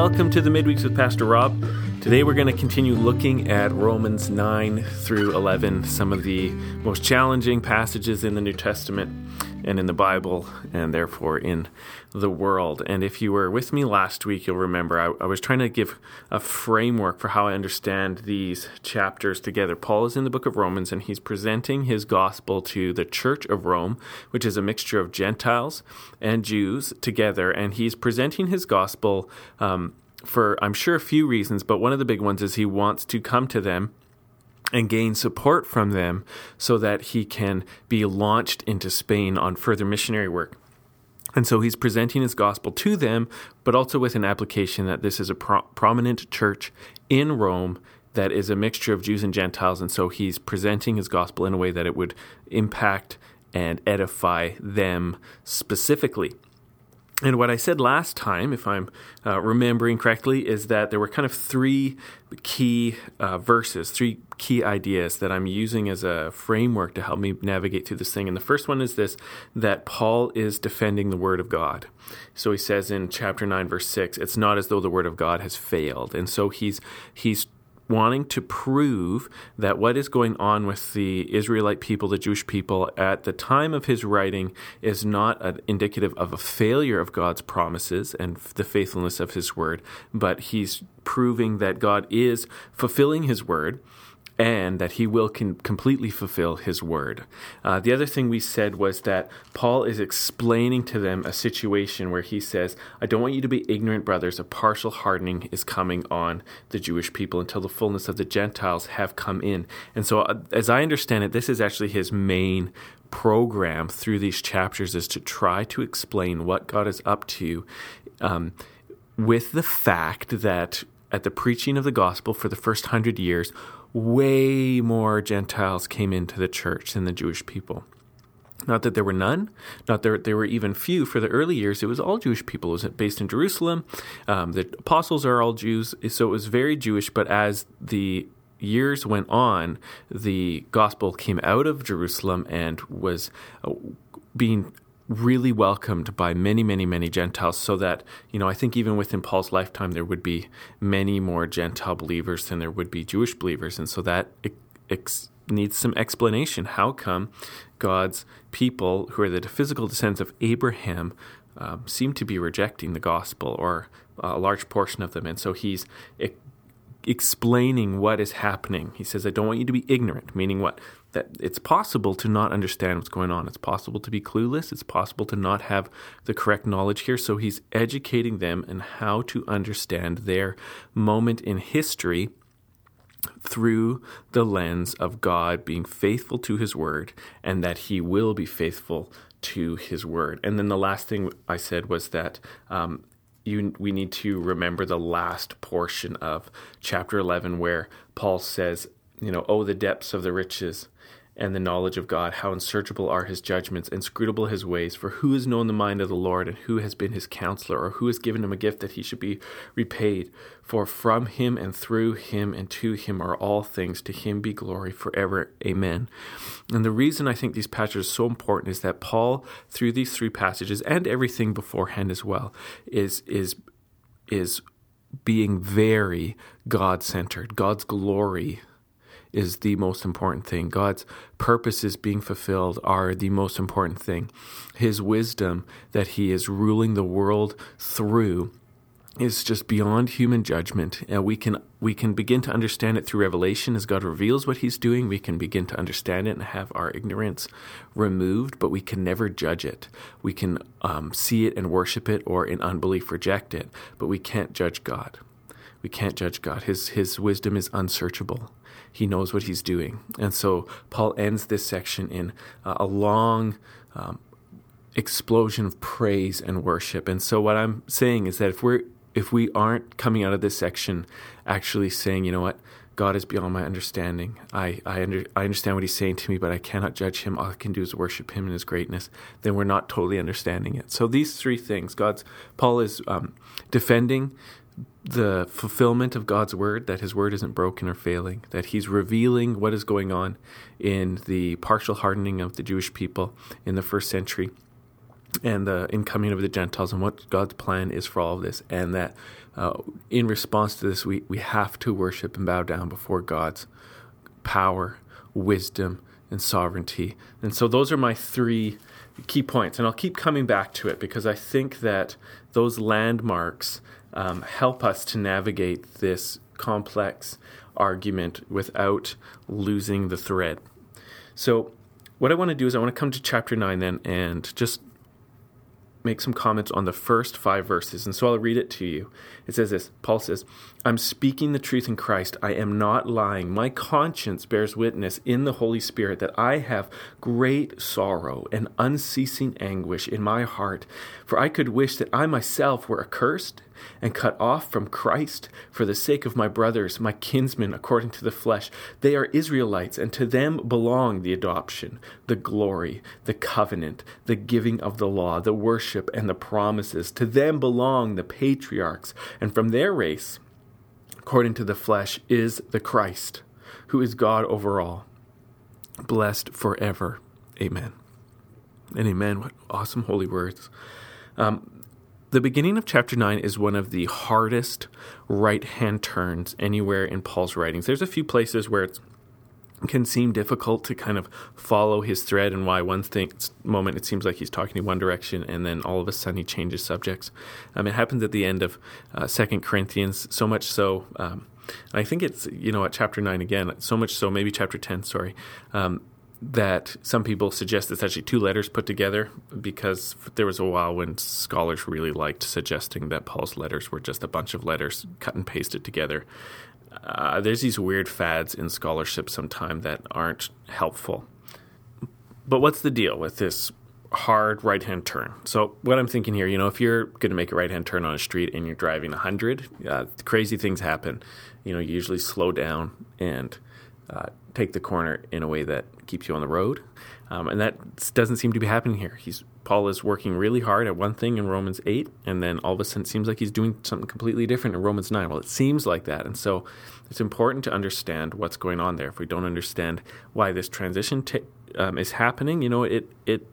welcome to the Midweeks with Pastor Rob. Today we're going to continue looking at Romans 9 through 11, some of the most challenging passages in the New Testament and in the Bible, and therefore in the world. And if you were with me last week, you'll remember I, I, was trying to give a framework for how I understand these chapters together. Paul is in the book of Romans, and he's presenting his gospel to the church of Rome, which is a mixture of Gentiles and Jews together. And he's presenting his gospel. Um, for I'm sure a few reasons, but one of the big ones is he wants to come to them and gain support from them so that he can be launched into Spain on further missionary work. And so he's presenting his gospel to them, but also with an application that this is a pro- prominent church in Rome that is a mixture of Jews and Gentiles. And so he's presenting his gospel in a way that it would impact and edify them specifically. And what I said last time, if I'm uh, remembering correctly, is that there were kind of three key uh, verses, three key ideas that I'm using as a framework to help me navigate through this thing. And the first one is this that Paul is defending the Word of God. So he says in chapter 9, verse 6, it's not as though the Word of God has failed. And so he's, he's wanting to prove that what is going on with the Israelite people, the Jewish people, at the time of his writing is not indicative of a failure of God's promises and the faithfulness of his word, but he's proving that God is fulfilling his word and that he will completely fulfill his word. Uh, the other thing we said was that Paul is explaining to them a situation where he says, I don't want you to be ignorant, brothers. A partial hardening is coming on the Jewish people until the fullness of the Gentiles have come in. And so, uh, as I understand it, this is actually his main program through these chapters is to try to explain what God is up to. Um, with the fact that at the preaching of the gospel for the first hundred years, way more Gentiles came into the church than the Jewish people. Not that there were none, not that there were even few. For the early years, it was all Jewish people. It was based in Jerusalem. Um, the apostles are all Jews, so it was very Jewish. But as the years went on, the gospel came out of Jerusalem and was uh, being really welcomed by many, many, many Gentiles, so that, you know, I think even within Paul's lifetime, there would be many more Gentile believers than there would be Jewish believers. And so that ex- needs some explanation. How come God's people, who are the physical descendants of Abraham, um, seem to be rejecting the gospel, or a large portion of them? And so he's explaining what is happening. He says, I don't want you to be ignorant, meaning what? That it's possible to not understand what's going on. It's possible to be clueless. It's possible to not have the correct knowledge here. So he's educating them in how to understand their moment in history through the lens of God being faithful to his word and that he will be faithful to his word. And then the last thing I said was that um, you, we need to remember the last portion of chapter 11 where Paul says, you know, oh, the depths of the riches and the knowledge of God, how unsearchable are his judgments, inscrutable his ways. For who has known the mind of the Lord, and who has been his counselor, or who has given him a gift that he should be repaid? For from him and through him and to him are all things. To him be glory forever. Amen. And the reason I think these passages are so important is that Paul, through these three passages and everything beforehand as well, is is is being very God centered. God's glory is the most important thing. God's purposes being fulfilled are the most important thing. His wisdom that He is ruling the world through is just beyond human judgment. And we can we can begin to understand it through revelation as God reveals what He's doing. We can begin to understand it and have our ignorance removed, but we can never judge it. We can um, see it and worship it, or in unbelief reject it, but we can't judge God. We can't judge God. His His wisdom is unsearchable he knows what he's doing. And so Paul ends this section in uh, a long um, explosion of praise and worship. And so what I'm saying is that if we're if we aren't coming out of this section actually saying, you know what, God is beyond my understanding. I I, under, I understand what He's saying to me, but I cannot judge Him. All I can do is worship Him in His greatness. Then we're not totally understanding it. So these three things, God's Paul is um, defending the fulfillment of God's word, that his word isn't broken or failing, that he's revealing what is going on in the partial hardening of the Jewish people in the first century. and the incoming of the Gentiles and what God's plan is for all of this, and that uh, in response to this, we, we have to worship and bow down before God's power, wisdom, and sovereignty. And so those are my three key points, and I'll keep coming back to it because I think that those landmarks um, help us to navigate this complex argument without losing the thread. So, what I want to do is I want to come to chapter 9 then and just make some comments on the first five verses. And so I'll read it to you. It says this Paul says, I'm speaking the truth in Christ. I am not lying. My conscience bears witness in the Holy Spirit that I have great sorrow and unceasing anguish in my heart. For I could wish that I myself were accursed and cut off from Christ for the sake of my brothers, my kinsmen according to the flesh. They are Israelites, and to them belong the adoption, the glory, the covenant, the giving of the law, the worship, and the promises. To them belong the patriarchs, and from their race, according to the flesh, is the Christ, who is God over all, blessed forever. Amen. And amen. What awesome holy words. Um, the beginning of chapter 9 is one of the hardest right hand turns anywhere in Paul's writings. There's a few places where it can seem difficult to kind of follow his thread and why one thing, moment it seems like he's talking in one direction and then all of a sudden he changes subjects. Um, it happens at the end of uh, Second Corinthians, so much so. Um, I think it's you know at chapter nine again, so much so maybe chapter ten. Sorry, um, that some people suggest it's actually two letters put together because there was a while when scholars really liked suggesting that Paul's letters were just a bunch of letters cut and pasted together. Uh, there's these weird fads in scholarship sometimes that aren't helpful. But what's the deal with this hard right hand turn? So, what I'm thinking here, you know, if you're going to make a right hand turn on a street and you're driving 100, uh, crazy things happen. You know, you usually slow down and uh, take the corner in a way that keeps you on the road. Um, and that doesn't seem to be happening here. He's Paul is working really hard at one thing in Romans 8, and then all of a sudden it seems like he's doing something completely different in Romans 9. Well, it seems like that. And so it's important to understand what's going on there. If we don't understand why this transition t- um, is happening, you know, it, it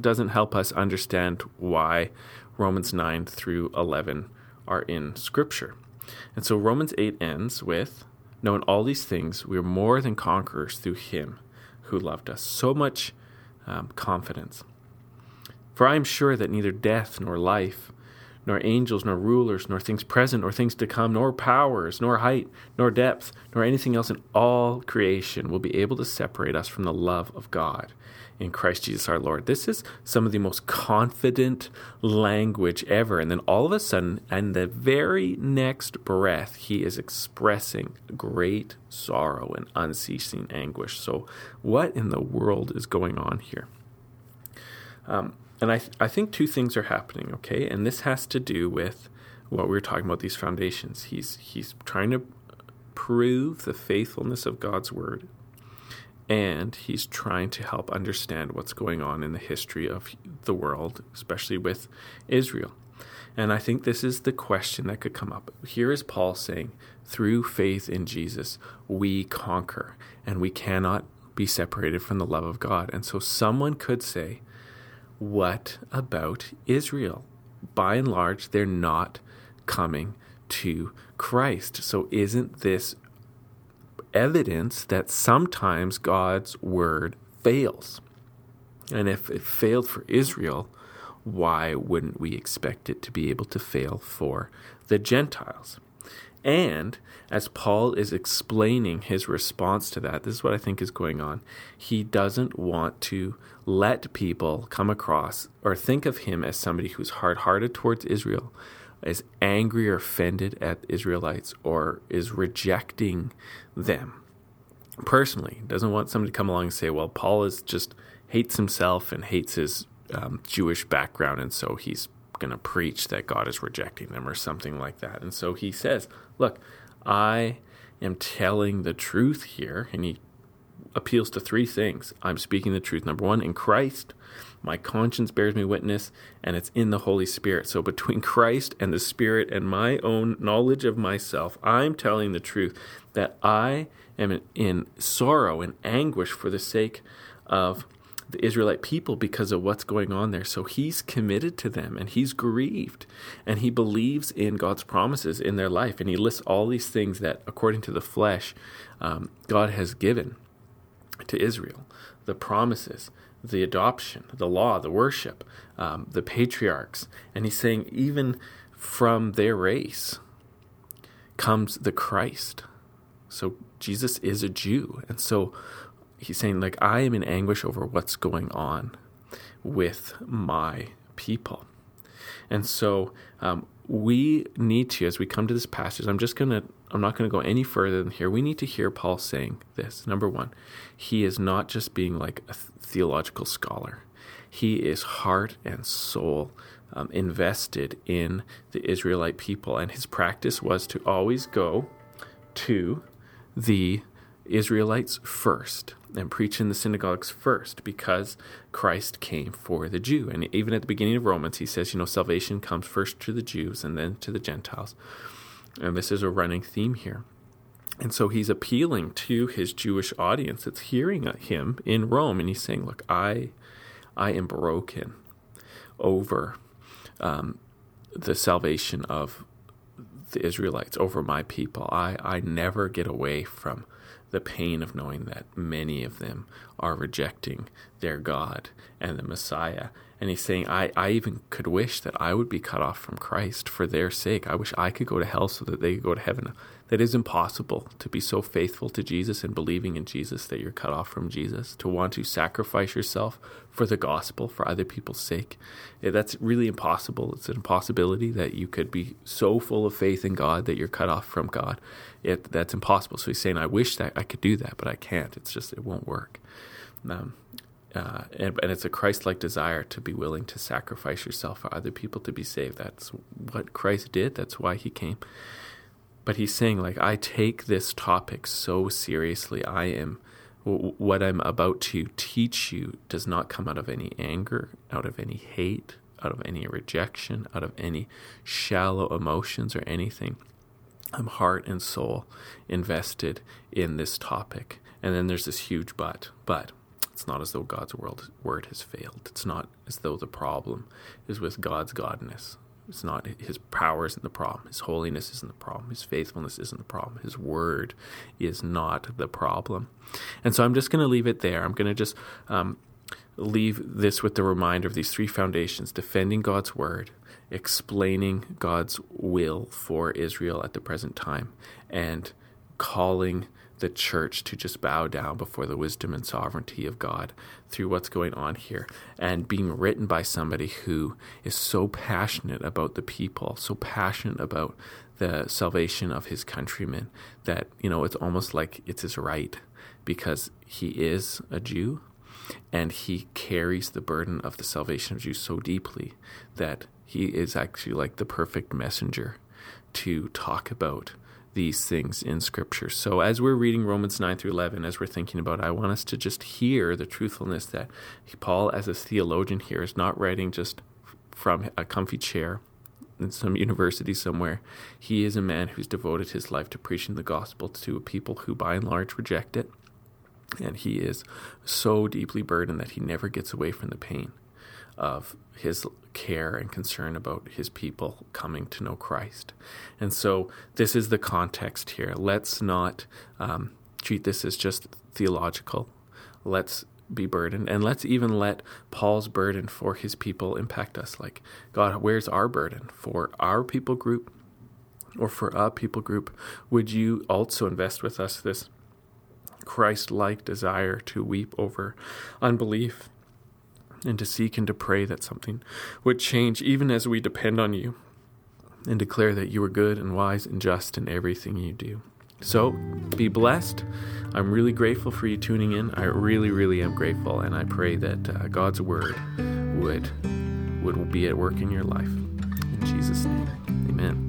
doesn't help us understand why Romans 9 through 11 are in Scripture. And so Romans 8 ends with Knowing all these things, we are more than conquerors through him who loved us. So much um, confidence. For I am sure that neither death nor life, nor angels, nor rulers, nor things present, nor things to come, nor powers, nor height, nor depth, nor anything else in all creation will be able to separate us from the love of God in Christ Jesus our Lord. This is some of the most confident language ever. And then all of a sudden, and the very next breath, he is expressing great sorrow and unceasing anguish. So, what in the world is going on here? Um, and I, th- I think two things are happening, okay? And this has to do with what we were talking about these foundations. He's, he's trying to prove the faithfulness of God's word and he's trying to help understand what's going on in the history of the world, especially with Israel. And I think this is the question that could come up. Here is Paul saying, through faith in Jesus, we conquer, and we cannot be separated from the love of God. And so someone could say, what about Israel? By and large, they're not coming to Christ. So isn't this evidence that sometimes God's word fails. And if it failed for Israel, why wouldn't we expect it to be able to fail for the Gentiles? And as Paul is explaining his response to that, this is what I think is going on. He doesn't want to let people come across or think of him as somebody who's hard hearted towards Israel, is angry or offended at Israelites or is rejecting them personally. Doesn't want somebody to come along and say, well, Paul is just hates himself and hates his um, Jewish background, and so he's going to preach that God is rejecting them or something like that. And so he says, look, I am telling the truth here, and he appeals to three things. I'm speaking the truth. Number one, in Christ. My conscience bears me witness, and it's in the Holy Spirit. So, between Christ and the Spirit and my own knowledge of myself, I'm telling the truth that I am in sorrow and anguish for the sake of the Israelite people because of what's going on there. So he's committed to them and he's grieved and he believes in God's promises in their life. And he lists all these things that, according to the flesh, um, God has given to Israel the promises, the adoption, the law, the worship, um, the patriarchs. And he's saying, even from their race comes the Christ. So Jesus is a Jew. And so he's saying, like, I am in anguish over what's going on with my people. And so um, we need to, as we come to this passage, I'm just going to, I'm not going to go any further than here. We need to hear Paul saying this. Number one, he is not just being like a theological scholar, he is heart and soul um, invested in the Israelite people. And his practice was to always go to the Israelites first and preach in the synagogues first because Christ came for the Jew. And even at the beginning of Romans, he says, you know, salvation comes first to the Jews and then to the Gentiles. And this is a running theme here. And so he's appealing to his Jewish audience that's hearing him in Rome. And he's saying, look, I, I am broken over um, the salvation of the Israelites, over my people. I, I never get away from the pain of knowing that many of them are rejecting their God and the Messiah. And he's saying, I, I even could wish that I would be cut off from Christ for their sake. I wish I could go to hell so that they could go to heaven that is impossible to be so faithful to Jesus and believing in Jesus that you're cut off from Jesus, to want to sacrifice yourself for the gospel, for other people's sake. That's really impossible. It's an impossibility that you could be so full of faith in God that you're cut off from God. It, that's impossible. So he's saying, I wish that I could do that, but I can't. It's just, it won't work. Um, uh, and, and, it's a Christ like desire to be willing to sacrifice yourself for other people to be saved. That's what Christ did. That's why he came. But he's saying, like, I take this topic so seriously. I am, what I'm about to teach you does not come out of any anger, out of any hate, out of any rejection, out of any shallow emotions or anything. I'm heart and soul invested in this topic. And then there's this huge but. But it's not as though God's world, word has failed. It's not as though the problem is with God's godness. It's not his power isn't the problem. His holiness isn't the problem. His faithfulness isn't the problem. His word is not the problem. And so I'm just going to leave it there. I'm going to just um, leave this with the reminder of these three foundations defending God's word, explaining God's will for Israel at the present time, and calling the church to just bow down before the wisdom and sovereignty of God through what's going on here and being written by somebody who is so passionate about the people, so passionate about the salvation of his countrymen that, you know, it's almost like it's his right because he is a Jew and he carries the burden of the salvation of Jews so deeply that he is actually like the perfect messenger to talk about these things in Scripture. So, as we're reading Romans 9 through 11, as we're thinking about it, I want us to just hear the truthfulness that Paul, as a theologian here, is not writing just from a comfy chair in some university somewhere. He is a man who's devoted his life to preaching the gospel to people who, by and large, reject it. And he is so deeply burdened that he never gets away from the pain of his care and concern about his people coming to know Christ. And so this is the context here. Let's not um, treat this as just theological. Let's be burdened and let's even let Paul's burden for his people impact us. Like, God, where's our burden for our people group or for our people group? Would you also invest with us this Christ like desire to weep over unbelief and to seek and to pray that something would change even as we depend on you and declare that you are good and wise and just in everything you do. So be blessed. I'm really grateful for you tuning in. I really, really am grateful, and I pray that uh, God's word would would be at work in your life. In Jesus' name, Amen.